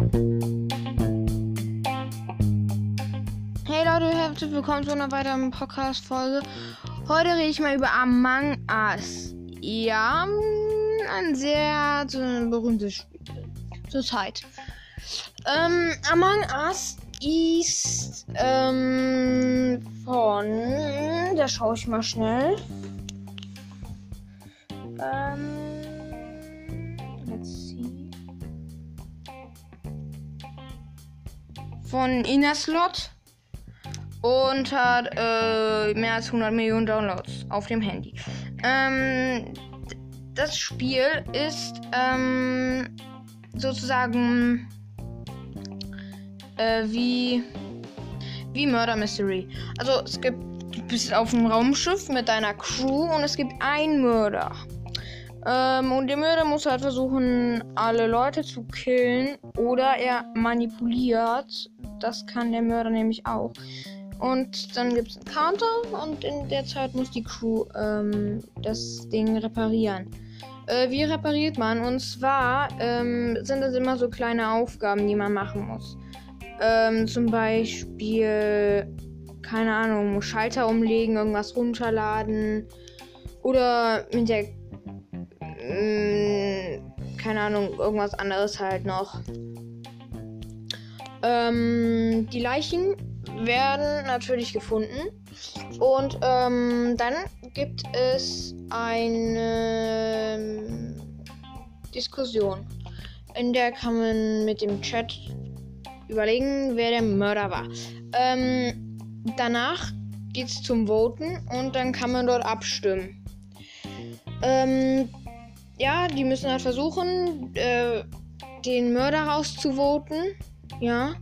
Hey Leute, herzlich willkommen zu einer weiteren Podcast-Folge. Heute rede ich mal über Among Us. Ja, ein sehr äh, berühmtes Spiel zur Zeit. Ähm, Among Us ist ähm, von. Da schaue ich mal schnell. Ähm, Von Innerslot und hat äh, mehr als 100 Millionen Downloads auf dem Handy. Ähm, das Spiel ist ähm, sozusagen äh, wie wie Murder Mystery. Also es gibt du bist auf einem Raumschiff mit deiner Crew und es gibt einen Mörder. Ähm, und der Mörder muss halt versuchen, alle Leute zu killen oder er manipuliert. Das kann der Mörder nämlich auch. Und dann gibt es einen Counter und in der Zeit muss die Crew ähm, das Ding reparieren. Äh, wie repariert man? Und zwar ähm, sind das immer so kleine Aufgaben, die man machen muss. Ähm, zum Beispiel, keine Ahnung, Schalter umlegen, irgendwas runterladen. Oder mit der, keine Ahnung, irgendwas anderes halt noch. Ähm, die Leichen werden natürlich gefunden. Und ähm, dann gibt es eine ähm, Diskussion. In der kann man mit dem Chat überlegen, wer der Mörder war. Ähm, danach geht es zum Voten und dann kann man dort abstimmen. Ähm, ja, die müssen halt versuchen, äh, den Mörder rauszuvoten. Ja.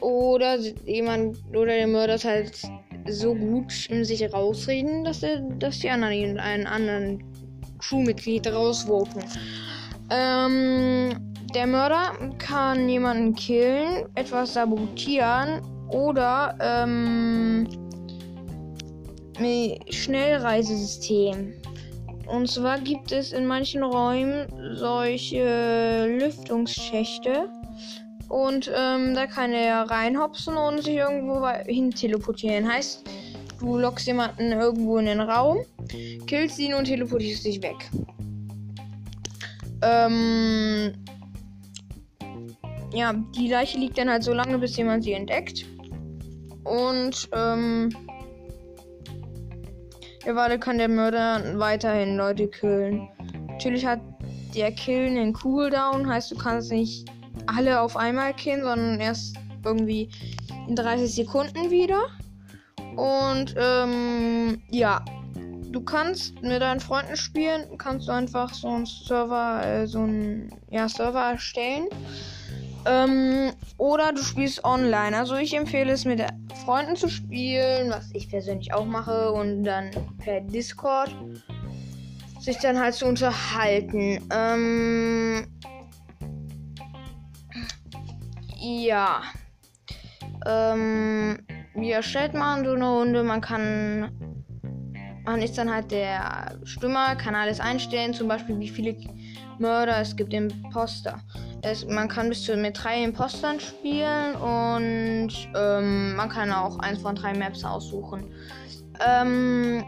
Oder jemand oder der Mörder ist halt so gut in sich rausreden, dass er, dass die anderen einen anderen Crewmitglied rausvoten. Ähm, der Mörder kann jemanden killen, etwas sabotieren oder ähm, Schnellreisesystem. Und zwar gibt es in manchen Räumen solche Lüftungsschächte. Und ähm, da kann er reinhopsen und sich irgendwo hin teleportieren. Heißt, du lockst jemanden irgendwo in den Raum, killst ihn und teleportierst dich weg. Ähm, ja, die Leiche liegt dann halt so lange, bis jemand sie entdeckt. Und, ähm, warte, kann der Mörder weiterhin Leute killen. Natürlich hat der Kill einen Cooldown, heißt, du kannst nicht alle auf einmal killen, sondern erst irgendwie in 30 Sekunden wieder. Und ähm, ja, du kannst mit deinen Freunden spielen, kannst du einfach so einen Server, äh, so einen ja, Server erstellen. Ähm, oder du spielst online. Also ich empfehle es mit Freunden zu spielen, was ich persönlich auch mache, und dann per Discord sich dann halt zu unterhalten. Ähm, ja. Ähm, wie erstellt man so eine Runde? Man kann. Man ist dann halt der Stimmer, kann alles einstellen, zum Beispiel wie viele Mörder es gibt Imposter. Es, man kann bis zu mit drei Impostern spielen und ähm, man kann auch eins von drei Maps aussuchen. Ähm,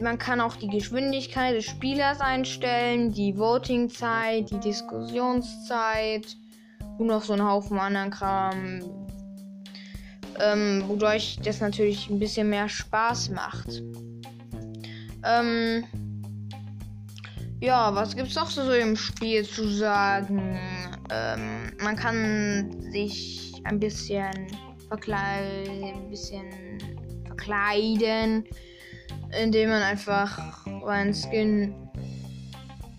man kann auch die Geschwindigkeit des Spielers einstellen, die Voting-Zeit, die Diskussionszeit und noch so einen Haufen anderen Kram. Ähm, wodurch das natürlich ein bisschen mehr Spaß macht. Ähm, ja, was gibt's noch so im Spiel zu sagen? Ähm, man kann sich ein bisschen verkleiden, ein bisschen verkleiden, indem man einfach seinen Skin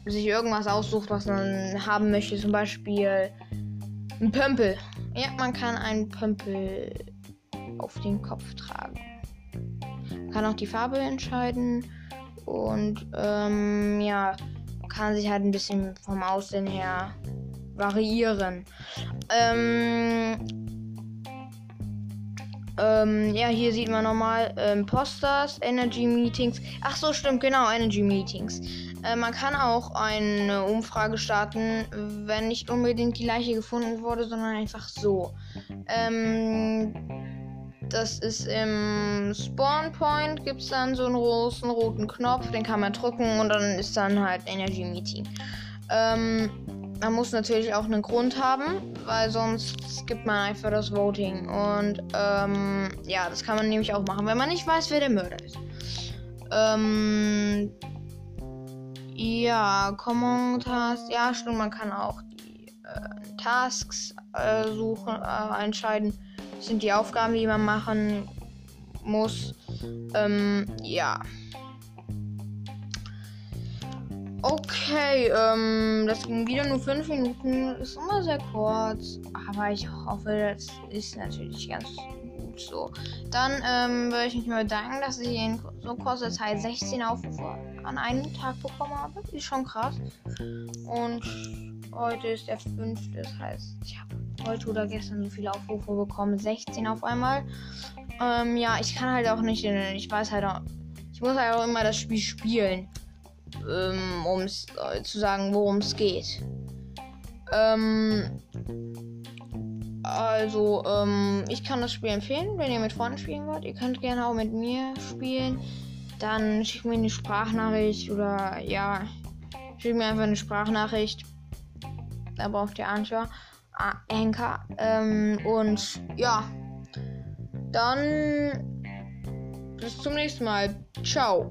sich irgendwas aussucht, was man haben möchte. Zum Beispiel ein Pömpel. Ja, man kann einen Pömpel auf den Kopf tragen. Man kann auch die Farbe entscheiden. Und ähm, ja, kann sich halt ein bisschen vom Aussehen her variieren. Ähm, ähm, ja, hier sieht man nochmal ähm, Posters, Energy Meetings. Ach so, stimmt, genau, Energy Meetings. Äh, man kann auch eine Umfrage starten, wenn nicht unbedingt die Leiche gefunden wurde, sondern einfach so. Ähm, das ist im Spawn Point gibt es dann so einen großen roten Knopf, den kann man drücken und dann ist dann halt Energy Meeting. Ähm, man muss natürlich auch einen Grund haben, weil sonst gibt man einfach das Voting. Und ähm, ja, das kann man nämlich auch machen, wenn man nicht weiß, wer der Mörder ist. Ähm, ja, Common Tasks. Ja, stimmt, man kann auch die äh, Tasks äh, suchen, äh, entscheiden. Sind die Aufgaben, die man machen muss. Ähm, ja. Okay, ähm, das ging wieder nur 5 Minuten. Ist immer sehr kurz. Aber ich hoffe, das ist natürlich ganz gut so. Dann ähm, würde ich mich mal bedanken, dass ich in so kurzer Zeit 16 Aufrufe an einem Tag bekommen habe. Ist schon krass. Und heute ist der 5. Das heißt, ich habe heute oder gestern so viele Aufrufe bekommen. 16 auf einmal. Ähm, ja, ich kann halt auch nicht. Ich weiß halt auch. Ich muss halt auch immer das Spiel spielen ähm, um äh, zu sagen, worum es geht. Ähm, also, ähm, ich kann das Spiel empfehlen, wenn ihr mit Freunden spielen wollt. Ihr könnt gerne auch mit mir spielen. Dann schickt mir eine Sprachnachricht oder ja, schickt mir einfach eine Sprachnachricht. Da braucht ihr. Ah, Anchor. Ähm, und ja, dann bis zum nächsten Mal. Ciao.